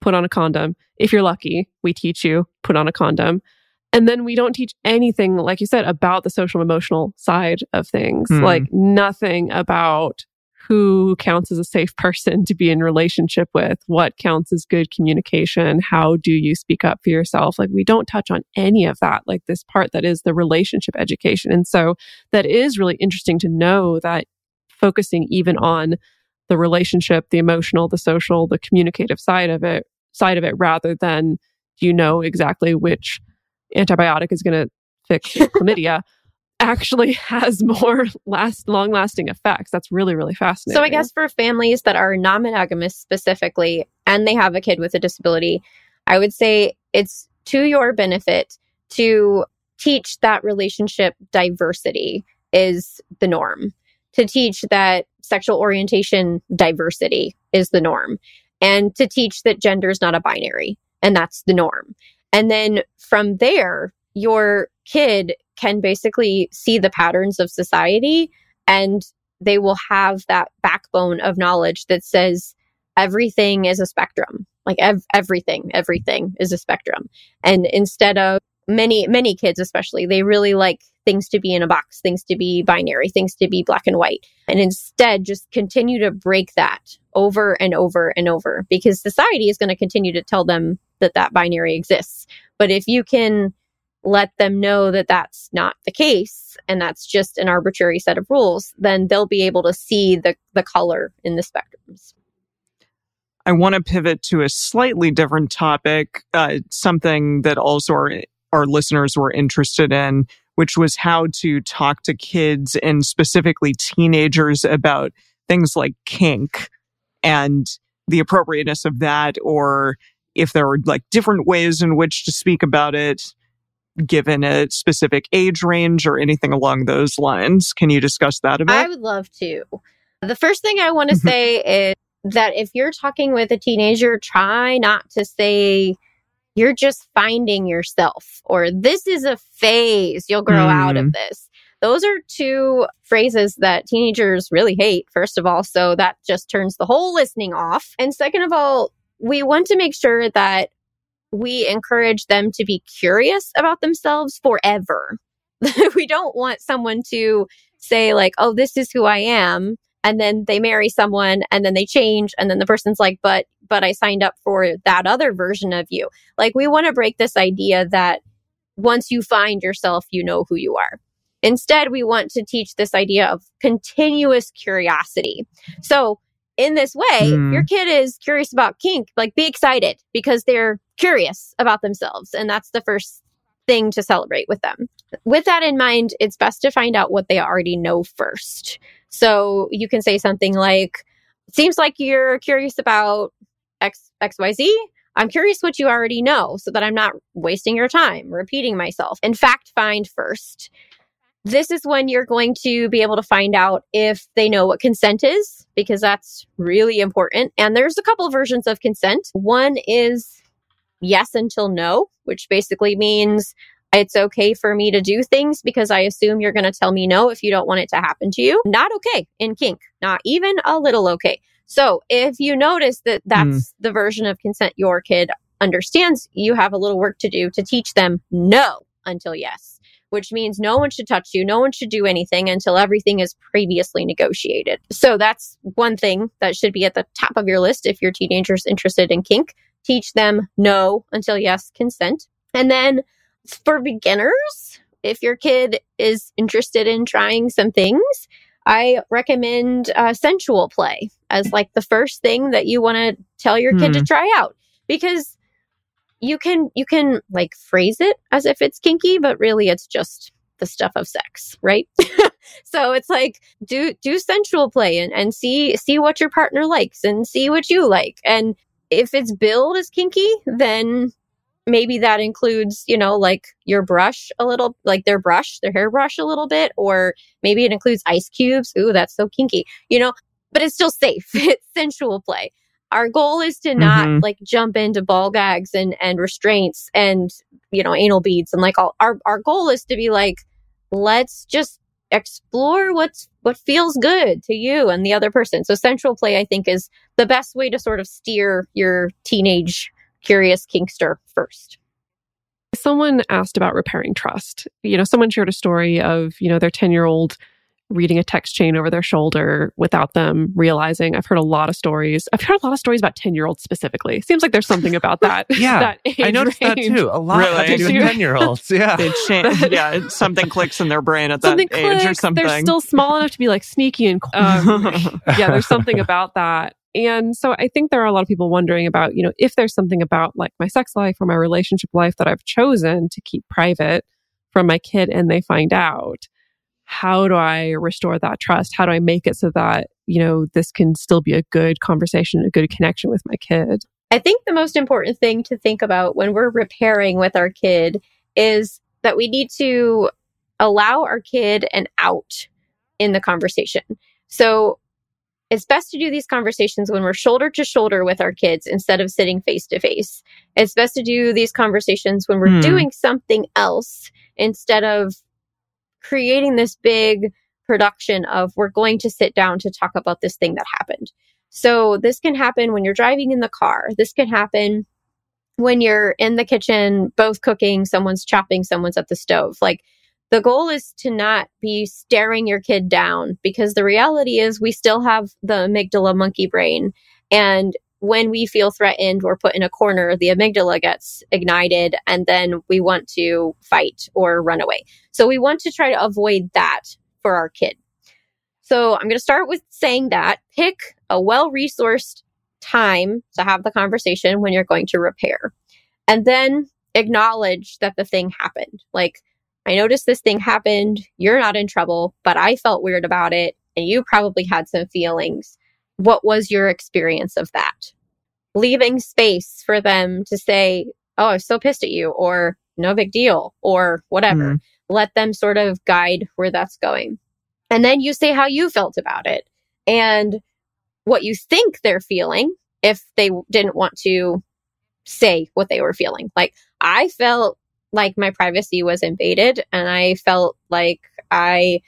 S4: put on a condom. If you're lucky, we teach you put on a condom. And then we don't teach anything, like you said, about the social emotional side of things,
S5: Hmm.
S4: like nothing about who counts as a safe person to be in relationship with, what counts as good communication, how do you speak up for yourself? Like we don't touch on any of that, like this part that is the relationship education. And so that is really interesting to know that focusing even on the relationship, the emotional, the social, the communicative side of it, side of it, rather than do you know exactly which antibiotic is going to fix chlamydia actually has more last long lasting effects. That's really, really fascinating.
S1: So I guess for families that are non-monogamous specifically and they have a kid with a disability, I would say it's to your benefit to teach that relationship diversity is the norm. To teach that sexual orientation diversity is the norm. And to teach that gender is not a binary and that's the norm. And then from there, your kid can basically see the patterns of society and they will have that backbone of knowledge that says everything is a spectrum. Like ev- everything, everything is a spectrum. And instead of many, many kids, especially, they really like things to be in a box, things to be binary, things to be black and white. And instead, just continue to break that over and over and over because society is going to continue to tell them that that binary exists. But if you can let them know that that's not the case and that's just an arbitrary set of rules, then they'll be able to see the, the color in the spectrums.
S5: I want to pivot to a slightly different topic, uh, something that also our, our listeners were interested in, which was how to talk to kids and specifically teenagers about things like kink and the appropriateness of that, or if there are like different ways in which to speak about it given a specific age range or anything along those lines. Can you discuss that a bit?
S1: I would love to. The first thing I want to say is that if you're talking with a teenager, try not to say, you're just finding yourself or this is a phase, you'll grow out of
S5: Mm.
S1: this. Those are two phrases that teenagers really hate, first of all. So that just turns the whole listening off. And second of all, we want to make sure that we encourage them to be curious about themselves forever. we don't want someone to say, like, oh, this is who I am. And then they marry someone and then they change. And then the person's like, but, but I signed up for that other version of you. Like, we want to break this idea that once you find yourself, you know who you are. Instead, we want to teach this idea of continuous curiosity. So, in this way,
S5: Hmm.
S1: your kid is curious about kink, like be excited because they're curious about themselves. And that's the first thing to celebrate with them. With that in mind, it's best to find out what they already know first. So you can say something like, seems like you're curious about X, XYZ. I'm curious what you already know so that I'm not wasting your time repeating myself. In fact, find first. This is when you're going to be able to find out if they know what consent is, because that's really important. And there's a couple versions of consent. One is yes until no, which basically means it's okay for me to do things because I assume you're going to tell me no if you don't want it to happen to you. Not okay in kink, not even a little okay. So if you notice that that's hmm. the version of consent your kid understands, you have a little work to do to teach them no until yes, which means no one should touch you. No one should do anything until everything is previously negotiated. So that's one thing that should be at the top of your list if your teenager's interested in kink. Teach them no until yes consent. And then for beginners, if your kid is interested in trying some things, I recommend uh, sensual play as like the first thing that you want to tell your kid to
S5: Hmm.
S1: try out because you can you can like phrase it as if it's kinky, but really it's just the stuff of sex, right? so it's like do do sensual play and, and see see what your partner likes and see what you like. And if it's billed as kinky, then maybe that includes, you know, like your brush a little, like their brush, their hairbrush a little bit, or maybe it includes ice cubes. Ooh, that's so kinky, you know, but it's still safe. It's sensual play. Our goal is to not
S5: Mhm.
S1: like jump into ball gags and, and restraints and, you know, anal beads and like all our, our goal is to be like, let's just explore what's what feels good to you and the other person. So sensual play, I think, is the best way to sort of steer your teenage curious kinkster first.
S4: Someone asked about repairing trust. You know, someone shared a story of, you know, their 10 year old reading a text chain over their shoulder without them realizing. I've heard a lot of stories. I've heard a lot of stories about 10 year olds specifically. Seems like there's something about that.
S3: Yeah,
S4: that
S3: I
S4: age
S3: noticed that too. A lot
S5: Really?
S3: have to do with
S4: Did you-
S3: 10 year olds. Yeah.
S5: They change, yeah, something clicks in their brain at that
S4: Something
S5: age or something.
S4: They're still small enough to be like sneaky and um, yeah, there's something about that. And so I think there are a lot of people wondering about, you know, if there's something about like my sex life or my relationship life that I've chosen to keep private from my kid and they find out, how do I restore that trust? How do I make it so that, you know, this can still be a good conversation, a good connection with my kid?
S1: I think the most important thing to think about when we're repairing with our kid is that we need to allow our kid an out in the conversation. So it's best to do these conversations when we're shoulder to shoulder with our kids instead of sitting face to face. It's best to do these conversations when we're
S5: Hmm.
S1: doing something else instead of creating this big production of we're going to sit down to talk about this thing that happened. So this can happen when you're driving in the car. This can happen when you're in the kitchen, both cooking, someone's chopping, someone's at the stove. Like the goal is to not be staring your kid down because the reality is we still have the amygdala monkey brain. And when we feel threatened or put in a corner, the amygdala gets ignited and then we want to fight or run away. So we want to try to avoid that for our kid. So I'm going to start with saying that pick a well resourced time to have the conversation when you're going to repair. And then acknowledge that the thing happened. Like, I noticed this thing happened. You're not in trouble, but I felt weird about it. And you probably had some feelings. What was your experience of that? Leaving space for them to say, Oh, I am so pissed at you, or no big deal, or whatever.
S5: Mhm.
S1: Let them sort of guide where that's going. And then you say how you felt about it and what you think they're feeling if they didn't want to say what they were feeling. Like, I felt like my privacy was invaded and I felt like I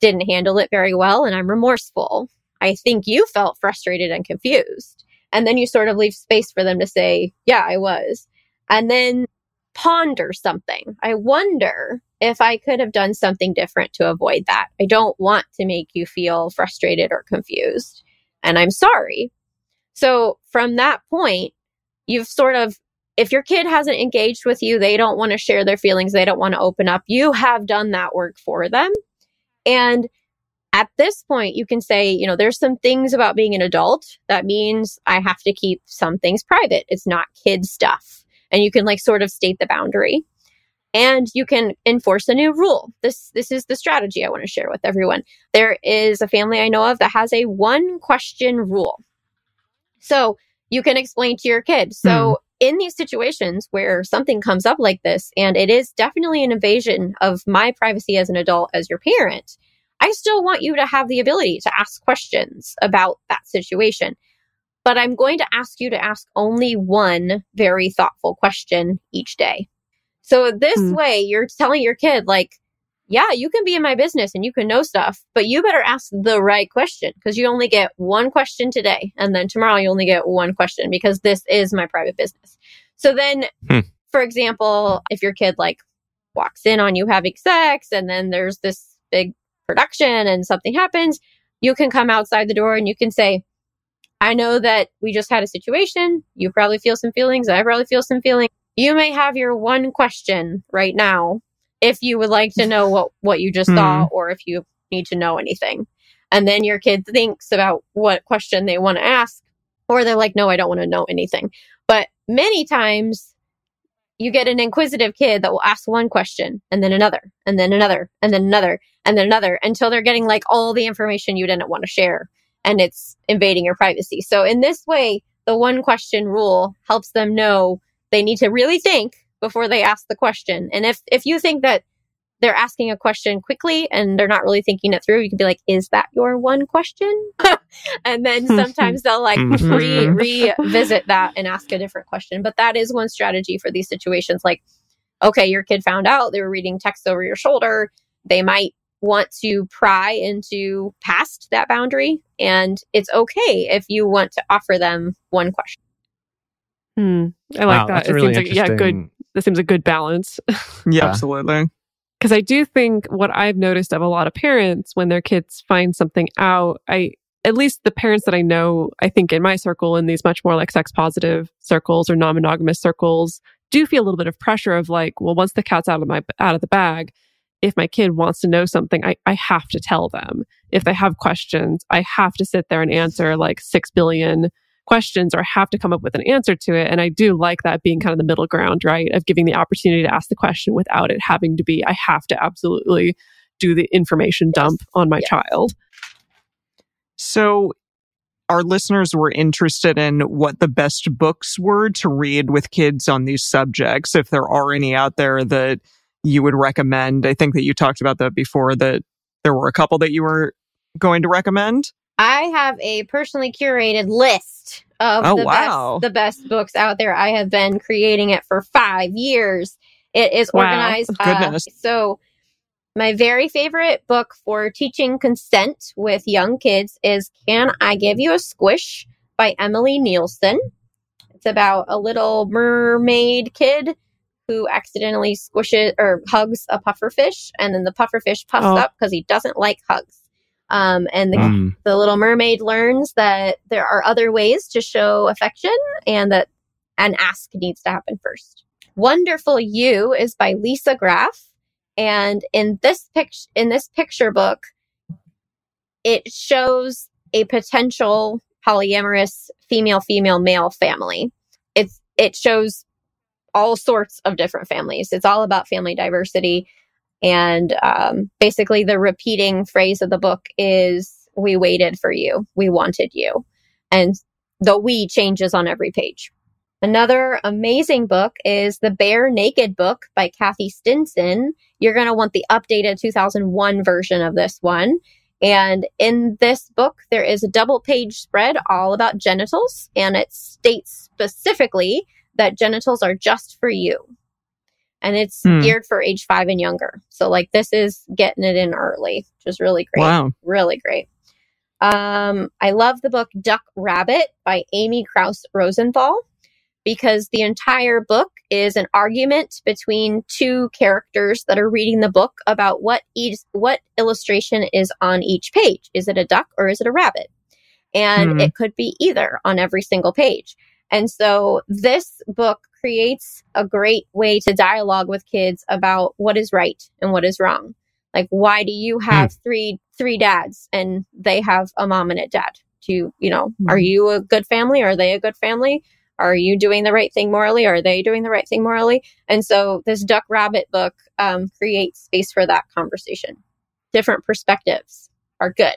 S1: didn't handle it very well and I'm remorseful. I think you felt frustrated and confused. And then you sort of leave space for them to say, Yeah, I was. And then ponder something. I wonder if I could have done something different to avoid that. I don't want to make you feel frustrated or confused. And I'm sorry. So from that point, you've sort of, if your kid hasn't engaged with you, they don't want to share their feelings, they don't want to open up, you have done that work for them. And at this point, you can say, you know, there's some things about being an adult that means I have to keep some things private. It's not kid stuff. And you can like sort of state the boundary and you can enforce a new rule. This this is the strategy I want to share with everyone. There is a family I know of that has a one question rule. So you can explain to your kid. So hmm. in these situations where something comes up like this and it is definitely an invasion of my privacy as an adult as your parent, I still want you to have the ability to ask questions about that situation. But I'm going to ask you to ask only one very thoughtful question each day. So this
S5: Hmm.
S1: way, you're telling your kid, like, yeah, you can be in my business and you can know stuff, but you better ask the right question because you only get one question today. And then tomorrow you only get one question because this is my private business. So then,
S3: Hmm.
S1: for example, if your kid like walks in on you having sex and then there's this big production and something happens, you can come outside the door and you can say, I know that we just had a situation. You probably feel some feelings. I probably feel some feelings. You may have your one question right now if you would like to know what, what you just
S5: Hmm.
S1: saw or if you need to know anything. And then your kid thinks about what question they want to ask, or they're like, no, I don't want to know anything. But many times you get an inquisitive kid that will ask one question and then another and then another and then another and then another until they're getting like all the information you didn't want to share and it's invading your privacy. So in this way, the one question rule helps them know they need to really think before they ask the question. And if if you think that they're asking a question quickly and they're not really thinking it through, you can be like, "Is that your one question?" and then sometimes they'll like mm-hmm. re mm-hmm. revisit that and ask a different question. But that is one strategy for these situations. Like, okay, your kid found out they were reading text over your shoulder. They might want to pry into past that boundary, and it's okay if you want to offer them one question.
S4: Hmm. I like
S3: Wow,
S4: that.
S3: That's
S4: it
S3: really
S4: seems like yeah, good
S3: interesting
S4: this seems a good balance.
S5: Yeah, absolutely.
S4: Because I do think what I've noticed of a lot of parents when their kids find something out, I at least the parents that I know, I think in my circle, in these much more like sex positive circles or non monogamous circles, do feel a little bit of pressure of like, well, once the cat's out of my out of the bag, if my kid wants to know something, I, I have to tell them. If they have questions, I have to sit there and answer like six billion questions or have to come up with an answer to it. And I do like that being kind of the middle ground, right? Of giving the opportunity to ask the question without it having to be, I have to absolutely do the information dump on my child.
S5: So, our listeners were interested in what the best books were to read with kids on these subjects. If there are any out there that you would recommend, I think that you talked about that before, that there were a couple that you were going to recommend.
S1: I have a personally curated list of
S5: Oh,
S1: the
S5: wow.
S1: best the best books out there. I have been creating it for five years. It is
S5: Wow.
S1: organized. uh, so my very favorite book for teaching consent with young kids is Can I Give You a Squish by Emily Neilson. It's about a little mermaid kid who accidentally squishes or hugs a pufferfish, and then the pufferfish puffs
S10: Oh.
S1: up because he doesn't like hugs. Um, and the,
S10: Mm.
S1: the little mermaid learns that there are other ways to show affection and that an ask needs to happen first. Wonderful You is by Lisa Graff. And in this picture, in this picture book, it shows a potential polyamorous female, female, male family. It's, it shows all sorts of different families. It's all about family diversity. And um, basically, the repeating phrase of the book is We waited for you. We wanted you. And the we changes on every page. Another amazing book is The Bare Naked Book by Kathy Stinson. You're going to want the updated 2001 version of this one. And in this book, there is a double page spread all about genitals, and it states specifically that genitals are just for you. And it's
S5: Hmm.
S1: geared for age five and younger. So, like, this is getting it in early, which is really great.
S5: Wow.
S1: Really great. Um, I love the book Duck Rabbit by Amy Krouse Rosenthal because the entire book is an argument between two characters that are reading the book about what each what illustration is on each page. Is it a duck or is it a rabbit? And
S10: Hmm.
S1: it could be either on every single page. And so this book creates a great way to dialogue with kids about what is right and what is wrong. Like why do you have three three dads and they have a mom and a dad? Do you, you know, are you a good family? Are they a good family? Are you doing the right thing morally? Are they doing the right thing morally? And so this Duck Rabbit book um, creates space for that conversation. Different perspectives are good.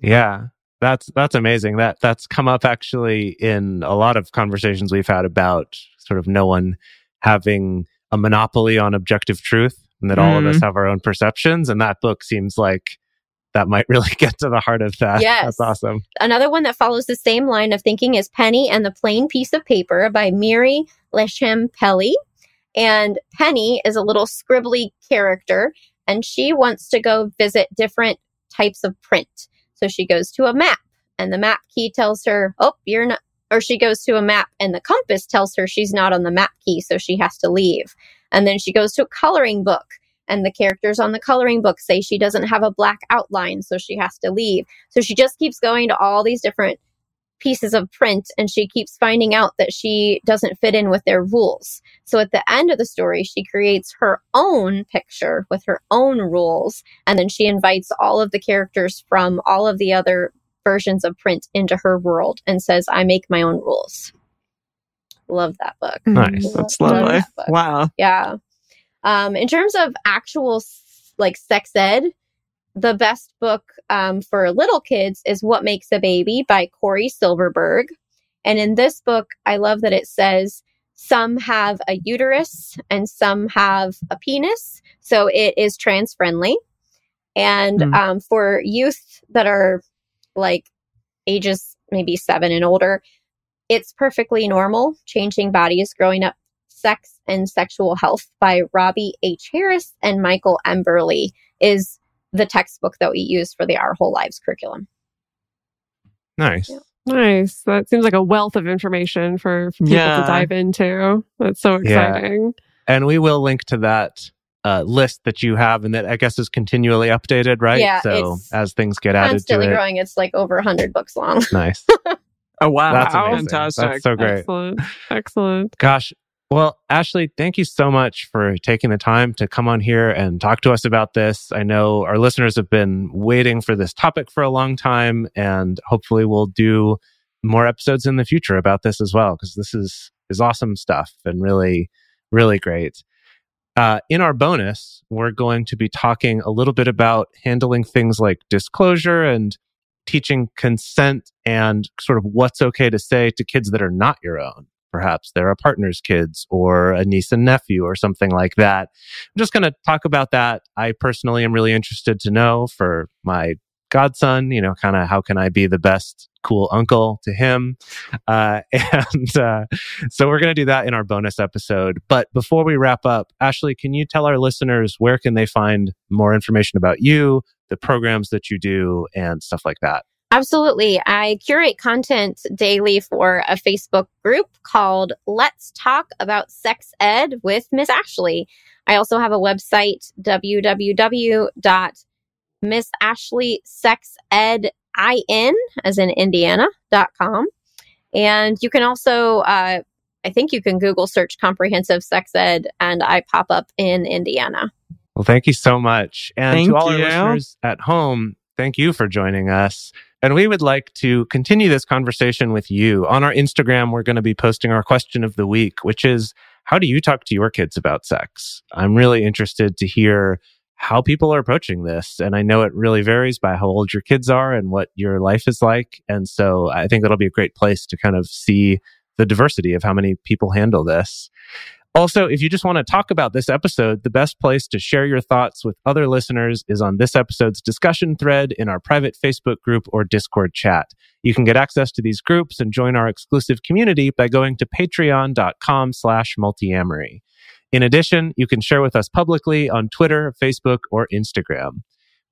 S3: Yeah. That's that's amazing. That that's come up actually in a lot of conversations we've had about sort of no one having a monopoly on objective truth and that all of us
S1: Mhm.
S3: have our own perceptions and that book seems like that might really get to the heart of that.
S1: Yes.
S3: That's awesome.
S1: Another one that follows the same line of thinking is Penny and the Plain Piece of Paper by Miri Leshem-Pelly. And Penny is a little scribbly character, and she wants to go visit different types of print. So she goes to a map, and the map key tells her, Oh, you're not. Or she goes to a map, and the compass tells her she's not on the map key, so she has to leave. And then she goes to a coloring book, and the characters on the coloring book say she doesn't have a black outline, so she has to leave. So she just keeps going to all these different pieces of print and she keeps finding out that she doesn't fit in with their rules. So at the end of the story, she creates her own picture with her own rules. And then she invites all of the characters from all of the other versions of print into her world and says, I make my own rules. Love that book.
S5: Nice. That's
S1: Love
S5: lovely.
S1: that.
S5: Wow.
S1: Yeah. Um, in terms of actual like sex ed, the best book um, for little kids is What Makes a Baby by Cory Silverberg. And in this book, I love that it says some have a uterus and some have a penis. So it is trans friendly. And
S10: Mm.
S1: um, for youth that are like ages maybe seven and older, it's perfectly normal. Changing bodies, growing up, sex and sexual health by Robie H. Harris and Michael Emberley is the textbook that we use for the Our Whole Lives curriculum.
S3: Nice.
S4: Nice. That seems like a wealth of information for, for people
S5: Yeah.
S4: to dive into. That's so
S3: Yeah.
S4: exciting.
S3: And we will link to that uh, list that you have and that I guess is continually updated, right?
S1: Yeah,
S3: So as things get added to
S1: Constantly
S3: it.
S1: growing. It's like over 100 books long.
S3: Nice.
S5: Oh wow,
S3: That's amazing.
S5: fantastic!
S3: That's so great.
S4: Excellent. Excellent.
S3: Gosh. Well, Ashley, thank you so much for taking the time to come on here and talk to us about this. I know our listeners have been waiting for this topic for a long time, and hopefully we'll do more episodes in the future about this as well, because this is is awesome stuff and really, really great. Uh, in our bonus, we're going to be talking a little bit about handling things like disclosure and teaching consent and sort of what's okay to say to kids that are not your own. Perhaps they're a partner's kids or a niece and nephew or something like that. I'm just going to talk about that. I personally am really interested to know for my godson, you know, kind of how can I be the best cool uncle to him? Uh, and uh, so we're going to do that in our bonus episode. But before we wrap up, Ashley, can you tell our listeners where can they find more information about you, the programs that you do, and stuff like that?
S1: Absolutely. I curate content daily for a Facebook group called Let's Talk About Sex Ed with Miss Ashley. I also have a website, www.missshley.sexedin, as in Indiana.com. And you can also, uh, I think you can Google search comprehensive sex ed, and I pop up in Indiana.
S3: Well, thank you so much. And
S5: Thank
S3: to all
S5: you.
S3: our listeners at home, thank you for joining us. And we would like to continue this conversation with you. On our Instagram, we're going to be posting our question of the week, which is how do you talk to your kids about sex? I'm really interested to hear how people are approaching this. And I know it really varies by how old your kids are and what your life is like. And so I think that'll be a great place to kind of see the diversity of how many people handle this. Also, if you just want to talk about this episode, the best place to share your thoughts with other listeners is on this episode's discussion thread in our private Facebook group or Discord chat. You can get access to these groups and join our exclusive community by going to patreon.com slash multiamory. In addition, you can share with us publicly on Twitter, Facebook, or Instagram.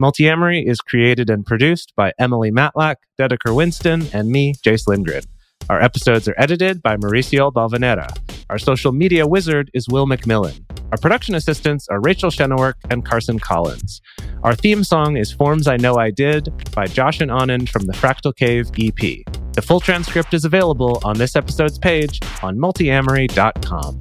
S3: Multiamory is created and produced by Emily Matlack, Dedeker Winston, and me, Jase Lindgren. Our episodes are edited by Mauricio Balvanera. Our social media wizard is Will McMillan. Our production assistants are Rachel Shenowork and Carson Collins. Our theme song is Forms I Know I Did by Josh and Anand from the Fractal Cave EP. The full transcript is available on this episode's page on multiamory.com.